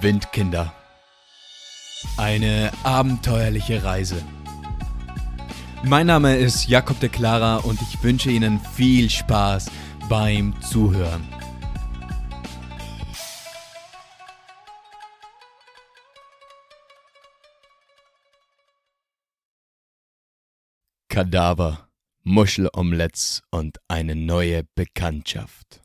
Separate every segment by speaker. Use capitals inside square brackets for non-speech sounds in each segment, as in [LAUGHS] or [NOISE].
Speaker 1: Windkinder. Eine abenteuerliche Reise. Mein Name ist Jakob de Clara und ich wünsche Ihnen viel Spaß beim Zuhören. Kadaver, Muschelomelettes und eine neue Bekanntschaft.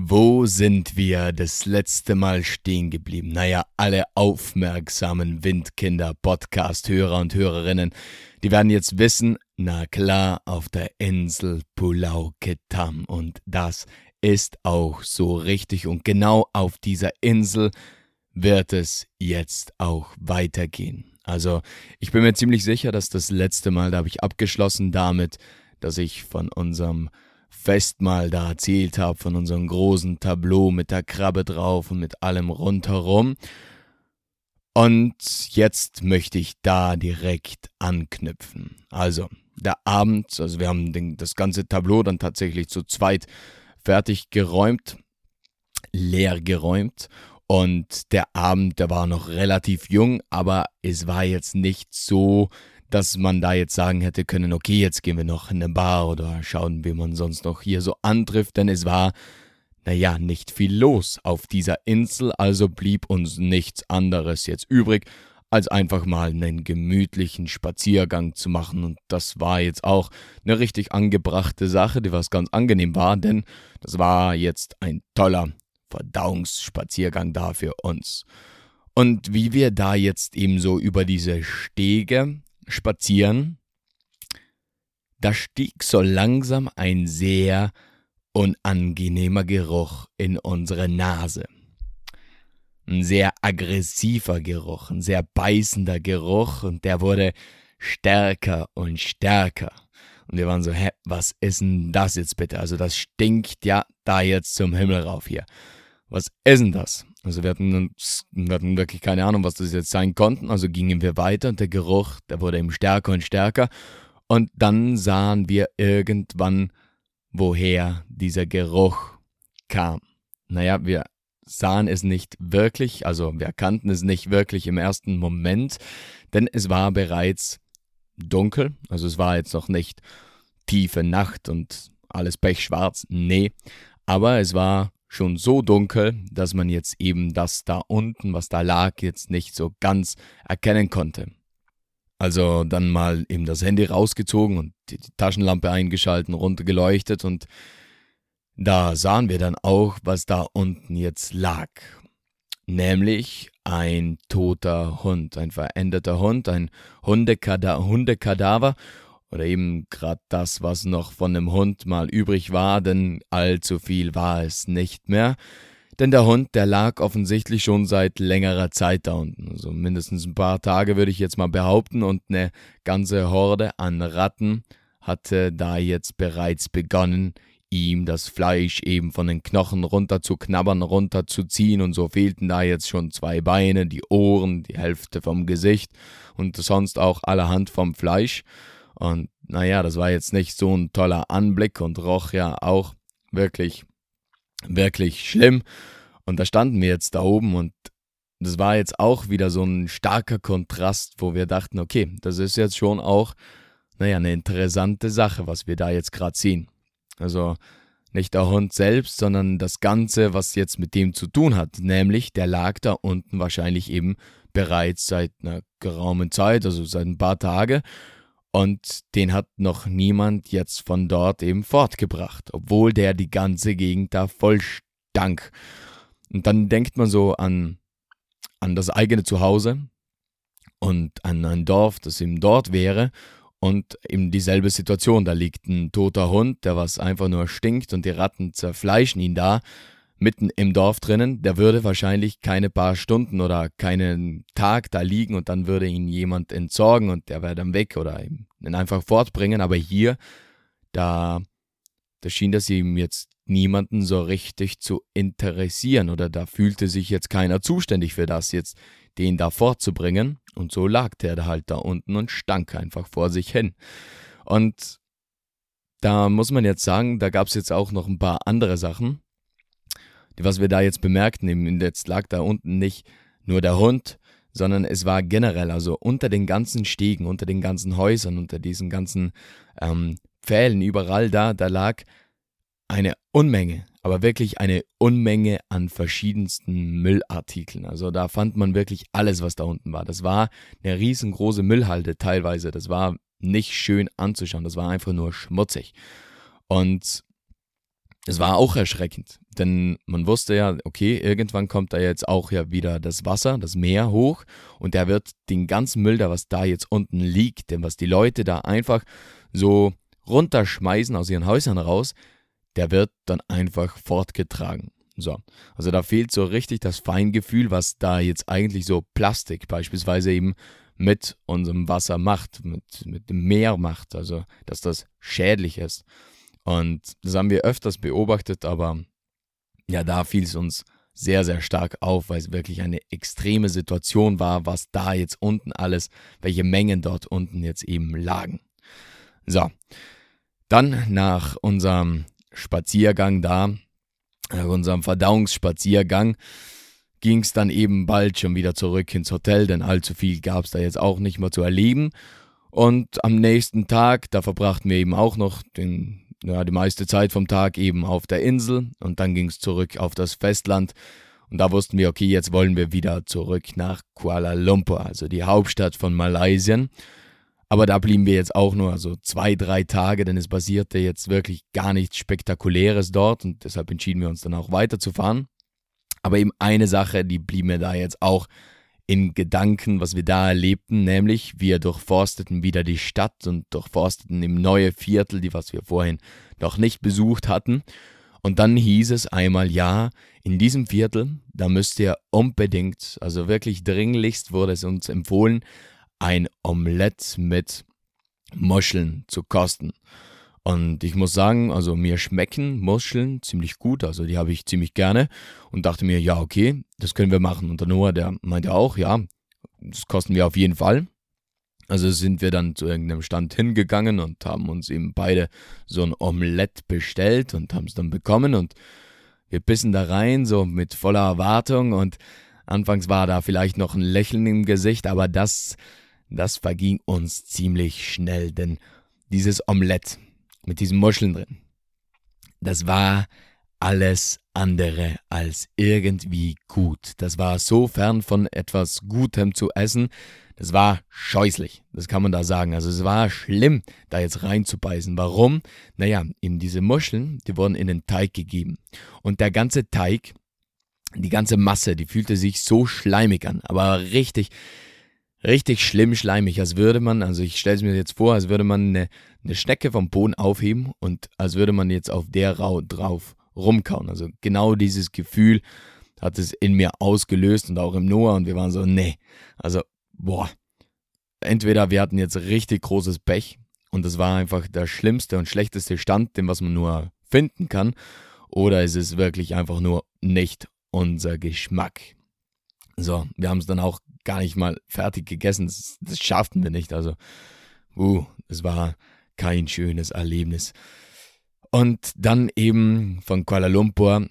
Speaker 1: Wo sind wir das letzte Mal stehen geblieben? Naja, alle aufmerksamen Windkinder, Podcast-Hörer und Hörerinnen, die werden jetzt wissen, na klar, auf der Insel Pulau Ketam. Und das ist auch so richtig. Und genau auf dieser Insel wird es jetzt auch weitergehen. Also, ich bin mir ziemlich sicher, dass das letzte Mal, da habe ich abgeschlossen damit, dass ich von unserem Festmahl da erzählt habe, von unserem großen Tableau mit der Krabbe drauf und mit allem rundherum. Und jetzt möchte ich da direkt anknüpfen. Also, der Abend, also wir haben den, das ganze Tableau dann tatsächlich zu zweit fertig geräumt, leer geräumt. Und der Abend, der war noch relativ jung, aber es war jetzt nicht so dass man da jetzt sagen hätte können, okay, jetzt gehen wir noch in eine Bar oder schauen, wie man sonst noch hier so antrifft, denn es war, naja, nicht viel los auf dieser Insel, also blieb uns nichts anderes jetzt übrig, als einfach mal einen gemütlichen Spaziergang zu machen. Und das war jetzt auch eine richtig angebrachte Sache, die was ganz angenehm war, denn das war jetzt ein toller Verdauungsspaziergang da für uns. Und wie wir da jetzt eben so über diese Stege spazieren, da stieg so langsam ein sehr unangenehmer Geruch in unsere Nase. Ein sehr aggressiver Geruch, ein sehr beißender Geruch und der wurde stärker und stärker. Und wir waren so, hä, was ist denn das jetzt bitte? Also das stinkt ja da jetzt zum Himmel rauf hier. Was ist denn das? Also wir hatten, wir hatten wirklich keine Ahnung, was das jetzt sein konnten. Also gingen wir weiter und der Geruch, der wurde eben stärker und stärker. Und dann sahen wir irgendwann, woher dieser Geruch kam. Naja, wir sahen es nicht wirklich, also wir erkannten es nicht wirklich im ersten Moment, denn es war bereits dunkel. Also es war jetzt noch nicht tiefe Nacht und alles pechschwarz. Nee, aber es war schon so dunkel, dass man jetzt eben das da unten, was da lag, jetzt nicht so ganz erkennen konnte. Also dann mal eben das Handy rausgezogen und die Taschenlampe eingeschalten, runtergeleuchtet und da sahen wir dann auch, was da unten jetzt lag. Nämlich ein toter Hund, ein veränderter Hund, ein Hundekada Hundekadaver oder eben gerade das, was noch von dem Hund mal übrig war, denn allzu viel war es nicht mehr. Denn der Hund, der lag offensichtlich schon seit längerer Zeit da unten. Also mindestens ein paar Tage würde ich jetzt mal behaupten und eine ganze Horde an Ratten hatte da jetzt bereits begonnen, ihm das Fleisch eben von den Knochen runter zu knabbern, runter zu ziehen und so fehlten da jetzt schon zwei Beine, die Ohren, die Hälfte vom Gesicht und sonst auch allerhand vom Fleisch. Und naja, das war jetzt nicht so ein toller Anblick und roch ja auch wirklich, wirklich schlimm. Und da standen wir jetzt da oben und das war jetzt auch wieder so ein starker Kontrast, wo wir dachten, okay, das ist jetzt schon auch, naja, eine interessante Sache, was wir da jetzt gerade sehen. Also nicht der Hund selbst, sondern das Ganze, was jetzt mit dem zu tun hat. Nämlich, der lag da unten wahrscheinlich eben bereits seit einer geraumen Zeit, also seit ein paar Tagen. Und den hat noch niemand jetzt von dort eben fortgebracht, obwohl der die ganze Gegend da voll stank. Und dann denkt man so an, an das eigene Zuhause und an ein Dorf, das eben dort wäre und eben dieselbe Situation. Da liegt ein toter Hund, der was einfach nur stinkt und die Ratten zerfleischen ihn da mitten im Dorf drinnen, der würde wahrscheinlich keine paar Stunden oder keinen Tag da liegen und dann würde ihn jemand entsorgen und der wäre dann weg oder ihn einfach fortbringen. Aber hier, da, da schien das ihm jetzt niemanden so richtig zu interessieren oder da fühlte sich jetzt keiner zuständig für das, jetzt den da fortzubringen. Und so lag der halt da unten und stank einfach vor sich hin. Und da muss man jetzt sagen, da gab es jetzt auch noch ein paar andere Sachen was wir da jetzt bemerkten, eben jetzt lag da unten nicht nur der Hund, sondern es war generell, also unter den ganzen Stegen, unter den ganzen Häusern, unter diesen ganzen ähm, Pfählen, überall da, da lag eine Unmenge, aber wirklich eine Unmenge an verschiedensten Müllartikeln. Also da fand man wirklich alles, was da unten war. Das war eine riesengroße Müllhalde teilweise. Das war nicht schön anzuschauen. Das war einfach nur schmutzig. Und es war auch erschreckend, denn man wusste ja, okay, irgendwann kommt da jetzt auch ja wieder das Wasser, das Meer hoch und der wird den ganzen Müll, da was da jetzt unten liegt, denn was die Leute da einfach so runterschmeißen aus ihren Häusern raus, der wird dann einfach fortgetragen. So, also da fehlt so richtig das Feingefühl, was da jetzt eigentlich so Plastik beispielsweise eben mit unserem Wasser macht, mit, mit dem Meer macht, also dass das schädlich ist. Und das haben wir öfters beobachtet, aber ja, da fiel es uns sehr, sehr stark auf, weil es wirklich eine extreme Situation war, was da jetzt unten alles, welche Mengen dort unten jetzt eben lagen. So, dann nach unserem Spaziergang da, nach unserem Verdauungsspaziergang, ging es dann eben bald schon wieder zurück ins Hotel, denn allzu viel gab es da jetzt auch nicht mehr zu erleben. Und am nächsten Tag, da verbrachten wir eben auch noch den ja, die meiste Zeit vom Tag eben auf der Insel und dann ging es zurück auf das Festland. Und da wussten wir, okay, jetzt wollen wir wieder zurück nach Kuala Lumpur, also die Hauptstadt von Malaysia. Aber da blieben wir jetzt auch nur so zwei, drei Tage, denn es passierte jetzt wirklich gar nichts Spektakuläres dort und deshalb entschieden wir uns dann auch weiterzufahren. Aber eben eine Sache, die blieb mir da jetzt auch in Gedanken, was wir da erlebten, nämlich wir durchforsteten wieder die Stadt und durchforsteten im neue Viertel, die was wir vorhin noch nicht besucht hatten. Und dann hieß es einmal, ja, in diesem Viertel, da müsst ihr unbedingt, also wirklich dringlichst wurde es uns empfohlen, ein Omelett mit Muscheln zu kosten. Und ich muss sagen, also mir schmecken Muscheln ziemlich gut, also die habe ich ziemlich gerne und dachte mir, ja, okay, das können wir machen. Und der Noah, der meinte auch, ja, das kosten wir auf jeden Fall. Also sind wir dann zu irgendeinem Stand hingegangen und haben uns eben beide so ein Omelett bestellt und haben es dann bekommen und wir bissen da rein, so mit voller Erwartung und anfangs war da vielleicht noch ein Lächeln im Gesicht, aber das, das verging uns ziemlich schnell, denn dieses Omelett, mit diesen Muscheln drin. Das war alles andere als irgendwie gut. Das war so fern von etwas Gutem zu essen. Das war scheußlich, das kann man da sagen. Also es war schlimm, da jetzt reinzubeißen. Warum? Naja, eben diese Muscheln, die wurden in den Teig gegeben. Und der ganze Teig, die ganze Masse, die fühlte sich so schleimig an, aber richtig, richtig schlimm schleimig, als würde man, also ich stelle es mir jetzt vor, als würde man eine, eine Schnecke vom Boden aufheben und als würde man jetzt auf der Rau drauf rumkauen. Also genau dieses Gefühl hat es in mir ausgelöst und auch im Noah und wir waren so, nee, also boah, entweder wir hatten jetzt richtig großes Pech und das war einfach der schlimmste und schlechteste Stand, den was man nur finden kann, oder es ist wirklich einfach nur nicht unser Geschmack. So, wir haben es dann auch gar nicht mal fertig gegessen. Das, das schafften wir nicht. Also, uh, es war kein schönes Erlebnis. Und dann eben von Kuala Lumpur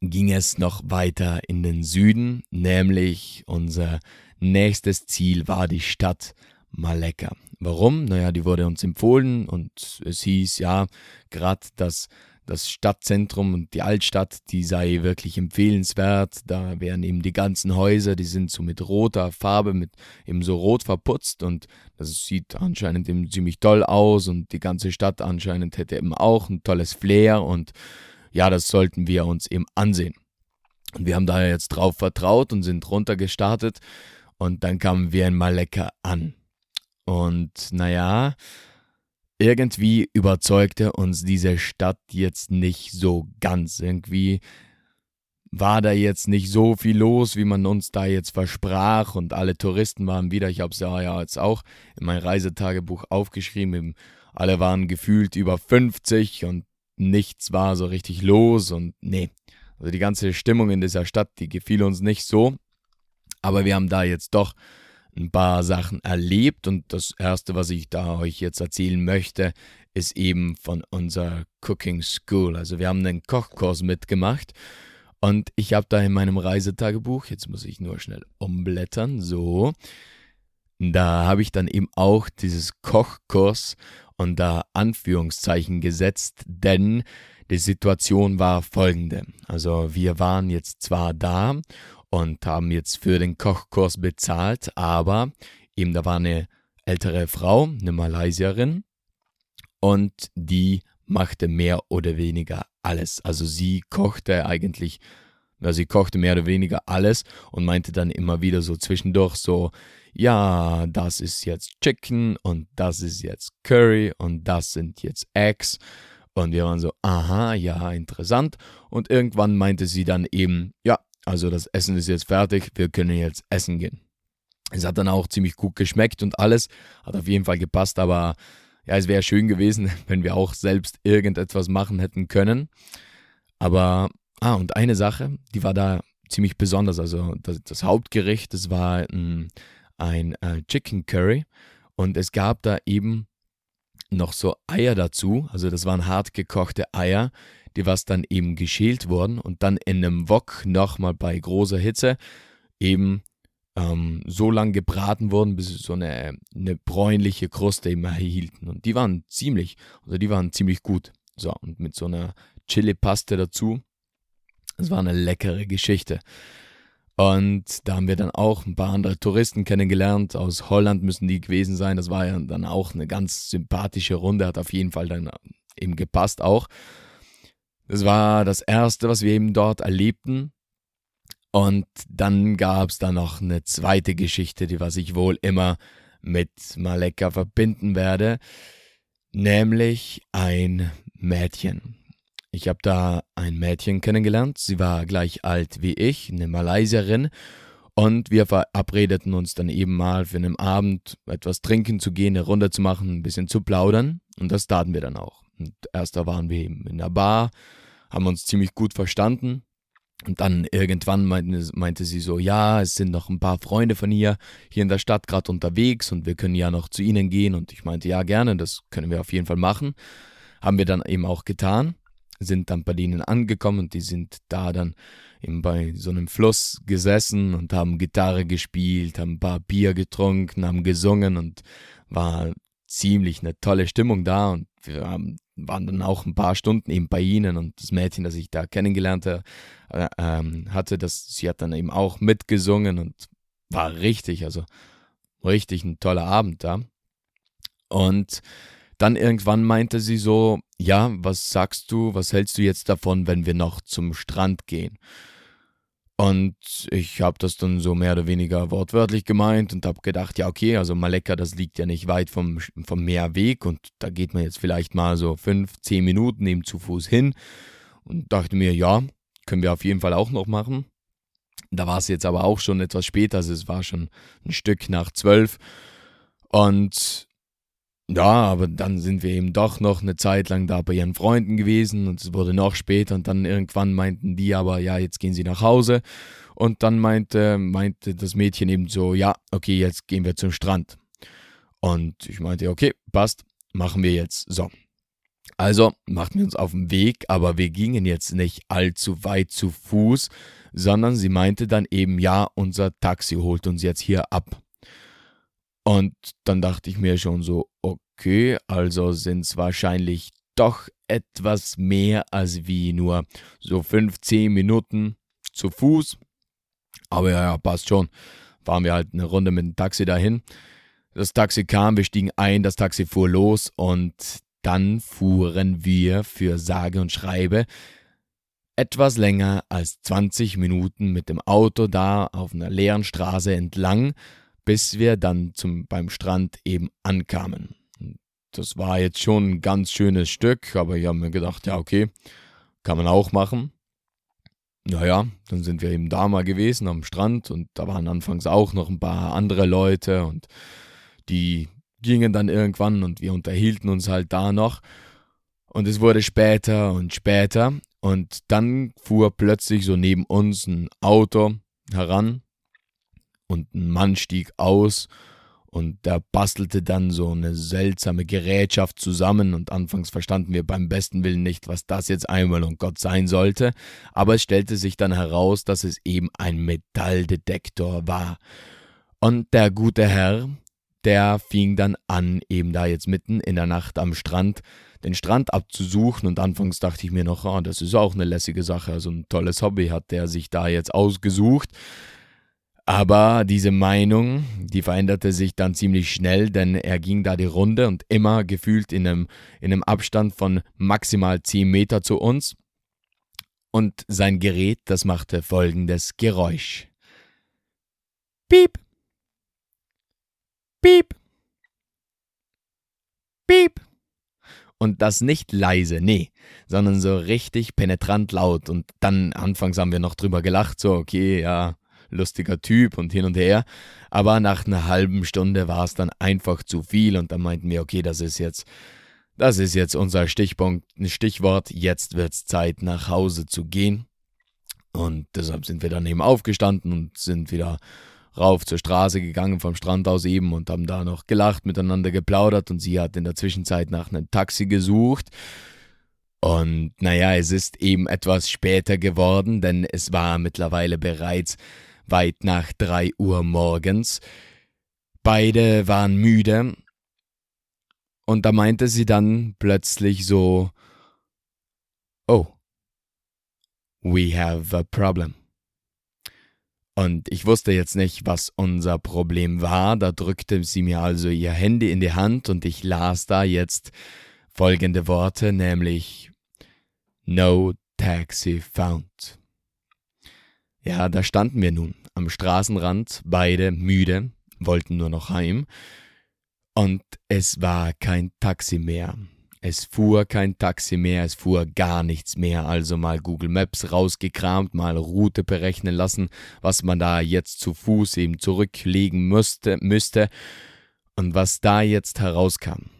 Speaker 1: ging es noch weiter in den Süden, nämlich unser nächstes Ziel war die Stadt Malekka. Warum? Naja, die wurde uns empfohlen und es hieß ja, gerade dass das Stadtzentrum und die Altstadt, die sei wirklich empfehlenswert. Da wären eben die ganzen Häuser, die sind so mit roter Farbe, mit eben so rot verputzt und das sieht anscheinend eben ziemlich toll aus und die ganze Stadt anscheinend hätte eben auch ein tolles Flair und ja, das sollten wir uns eben ansehen. Und wir haben daher jetzt drauf vertraut und sind runtergestartet und dann kamen wir in Malekka an. Und naja, irgendwie überzeugte uns diese Stadt jetzt nicht so ganz. Irgendwie war da jetzt nicht so viel los, wie man uns da jetzt versprach. Und alle Touristen waren wieder, ich habe es ja jetzt auch in mein Reisetagebuch aufgeschrieben, alle waren gefühlt über 50 und nichts war so richtig los. Und nee, also die ganze Stimmung in dieser Stadt, die gefiel uns nicht so, aber wir haben da jetzt doch ein paar Sachen erlebt und das erste, was ich da euch jetzt erzählen möchte, ist eben von unserer Cooking School. Also wir haben einen Kochkurs mitgemacht Und ich habe da in meinem Reisetagebuch, jetzt muss ich nur schnell umblättern, so, da habe ich dann eben auch dieses Kochkurs und da Anführungszeichen gesetzt, denn die Situation war folgende. Also wir waren jetzt zwar da und haben jetzt für den Kochkurs bezahlt, aber eben da war eine ältere Frau, eine Malaysierin, und die machte mehr oder weniger alles. Also sie kochte eigentlich, ja, sie kochte mehr oder weniger alles und meinte dann immer wieder so zwischendurch so, ja, das ist jetzt Chicken und das ist jetzt Curry und das sind jetzt Eggs. Und wir waren so, aha, ja, interessant. Und irgendwann meinte sie dann eben, ja, also das Essen ist jetzt fertig, wir können jetzt essen gehen. Es hat dann auch ziemlich gut geschmeckt und alles, hat auf jeden Fall gepasst, aber ja, es wäre schön gewesen, [LAUGHS] wenn wir auch selbst irgendetwas machen hätten können. Aber, ah, und eine Sache, die war da ziemlich besonders. Also das, das Hauptgericht, das war ein, ein äh, Chicken Curry und es gab da eben noch so Eier dazu. Also das waren hart gekochte Eier, die was dann eben geschält wurden und dann in einem Wok nochmal bei großer Hitze eben ähm, so lang gebraten wurden, bis sie so eine, eine bräunliche Kruste immer erhielten. Und die waren ziemlich, also die waren ziemlich gut. So, und mit so einer Chili-Paste dazu. Das war eine leckere Geschichte. Und da haben wir dann auch ein paar andere Touristen kennengelernt. Aus Holland müssen die gewesen sein. Das war ja dann auch eine ganz sympathische Runde. Hat auf jeden Fall dann eben gepasst auch. Das war das Erste, was wir eben dort erlebten. Und dann gab es da noch eine zweite Geschichte, die was ich wohl immer mit Maleka verbinden werde, nämlich ein Mädchen. Ich habe da ein Mädchen kennengelernt, sie war gleich alt wie ich, eine Malaysierin, und wir verabredeten uns dann eben mal für einen Abend etwas trinken zu gehen, eine Runde zu machen, ein bisschen zu plaudern, und das taten wir dann auch. Und erst da waren wir eben in der Bar, haben uns ziemlich gut verstanden, und dann irgendwann meinte, meinte, sie so, ja, es sind noch ein paar Freunde von ihr hier in der Stadt gerade unterwegs und wir können ja noch zu ihnen gehen. Und ich meinte, ja, gerne, das können wir auf jeden Fall machen. Haben wir dann eben auch getan, sind dann bei denen angekommen und die sind da dann eben bei so einem Fluss gesessen und haben Gitarre gespielt, haben ein paar Bier getrunken, haben gesungen und war ziemlich eine tolle Stimmung da und wir haben waren dann auch ein paar Stunden eben bei ihnen und das Mädchen, das ich da kennengelernt äh, ähm, hatte, das, sie hat dann eben auch mitgesungen und war richtig, also richtig ein toller Abend da. Und dann irgendwann meinte sie so, ja, was sagst du, was hältst du jetzt davon, wenn wir noch zum Strand gehen? Und ich habe das dann so mehr oder weniger wortwörtlich gemeint und habe gedacht, ja, okay, also Malekka, das liegt ja nicht weit vom, vom Meer weg und da geht man jetzt vielleicht mal so fünf, zehn Minuten eben zu Fuß hin und dachte mir, ja, können wir auf jeden Fall auch noch machen. Da war es jetzt aber auch schon etwas später, also es war schon ein Stück nach zwölf und ja, aber dann sind wir eben doch noch eine Zeit lang da bei ihren Freunden gewesen und es wurde noch später und dann irgendwann meinten die aber, ja, jetzt gehen sie nach Hause. Und dann meinte, meinte das Mädchen eben so, ja, okay, jetzt gehen wir zum Strand. Und ich meinte, okay, passt, machen wir jetzt. So. Also machten wir uns auf den Weg, aber wir gingen jetzt nicht allzu weit zu Fuß, sondern sie meinte dann eben, ja, unser Taxi holt uns jetzt hier ab. Und dann dachte ich mir schon so, okay, also sind es wahrscheinlich doch etwas mehr als wie nur so 15 Minuten zu Fuß. Aber ja, passt schon. Fahren wir halt eine Runde mit dem Taxi dahin. Das Taxi kam, wir stiegen ein, das Taxi fuhr los und dann fuhren wir für sage und schreibe etwas länger als 20 Minuten mit dem Auto da auf einer leeren Straße entlang bis wir dann zum, beim Strand eben ankamen. Das war jetzt schon ein ganz schönes Stück, aber ich habe mir gedacht, ja, okay, kann man auch machen. Naja, dann sind wir eben da mal gewesen am Strand und da waren anfangs auch noch ein paar andere Leute und die gingen dann irgendwann und wir unterhielten uns halt da noch. Und es wurde später und später und dann fuhr plötzlich so neben uns ein Auto heran und ein Mann stieg aus und er bastelte dann so eine seltsame Gerätschaft zusammen und anfangs verstanden wir beim besten Willen nicht, was das jetzt einmal und Gott sein sollte, aber es stellte sich dann heraus, dass es eben ein Metalldetektor war. Und der gute Herr, der fing dann an, eben da jetzt mitten in der Nacht am Strand, den Strand abzusuchen und anfangs dachte ich mir noch, oh, das ist auch eine lässige Sache, also ein tolles Hobby hat der sich da jetzt ausgesucht. Aber diese Meinung, die veränderte sich dann ziemlich schnell, denn er ging da die Runde und immer gefühlt in einem, in einem Abstand von maximal 10 Meter zu uns. Und sein Gerät, das machte folgendes Geräusch. Piep. Piep. Piep. Und das nicht leise, nee, sondern so richtig penetrant laut. Und dann anfangs haben wir noch drüber gelacht, so, okay, ja, lustiger Typ und hin und her. Aber nach einer halben Stunde war es dann einfach zu viel und dann meinten wir, okay, das ist jetzt, das ist jetzt unser Stichpunkt, Stichwort, jetzt wird's Zeit nach Hause zu gehen. Und deshalb sind wir dann eben aufgestanden und sind wieder rauf zur Straße gegangen vom Strand aus eben und haben da noch gelacht, miteinander geplaudert und sie hat in der Zwischenzeit nach einem Taxi gesucht. Und naja, es ist eben etwas später geworden, denn es war mittlerweile bereits weit nach drei Uhr morgens. Beide waren müde. Und da meinte sie dann plötzlich so, Oh, we have a problem. Und ich wusste jetzt nicht, was unser Problem war. Da drückte sie mir also ihr Handy in die Hand und ich las da jetzt folgende Worte, nämlich No taxi found. Ja, da standen wir nun am Straßenrand, beide müde, wollten nur noch heim. Und es war kein Taxi mehr. Es fuhr kein Taxi mehr, es fuhr gar nichts mehr, also mal Google Maps rausgekramt, mal Route berechnen lassen, was man da jetzt zu Fuß eben zurücklegen müsste, müsste. Und was da jetzt herauskam,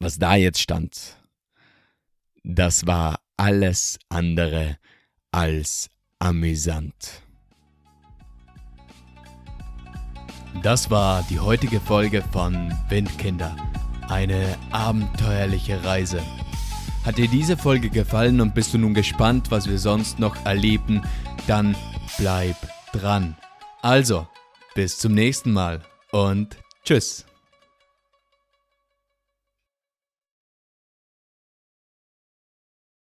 Speaker 1: was da jetzt stand, das war alles andere als amüsant. Das war die heutige Folge von Windkinder. Eine abenteuerliche Reise. Hat dir diese Folge gefallen und bist du nun gespannt, was wir sonst noch erleben, dann bleib dran. Also, bis zum nächsten Mal und tschüss.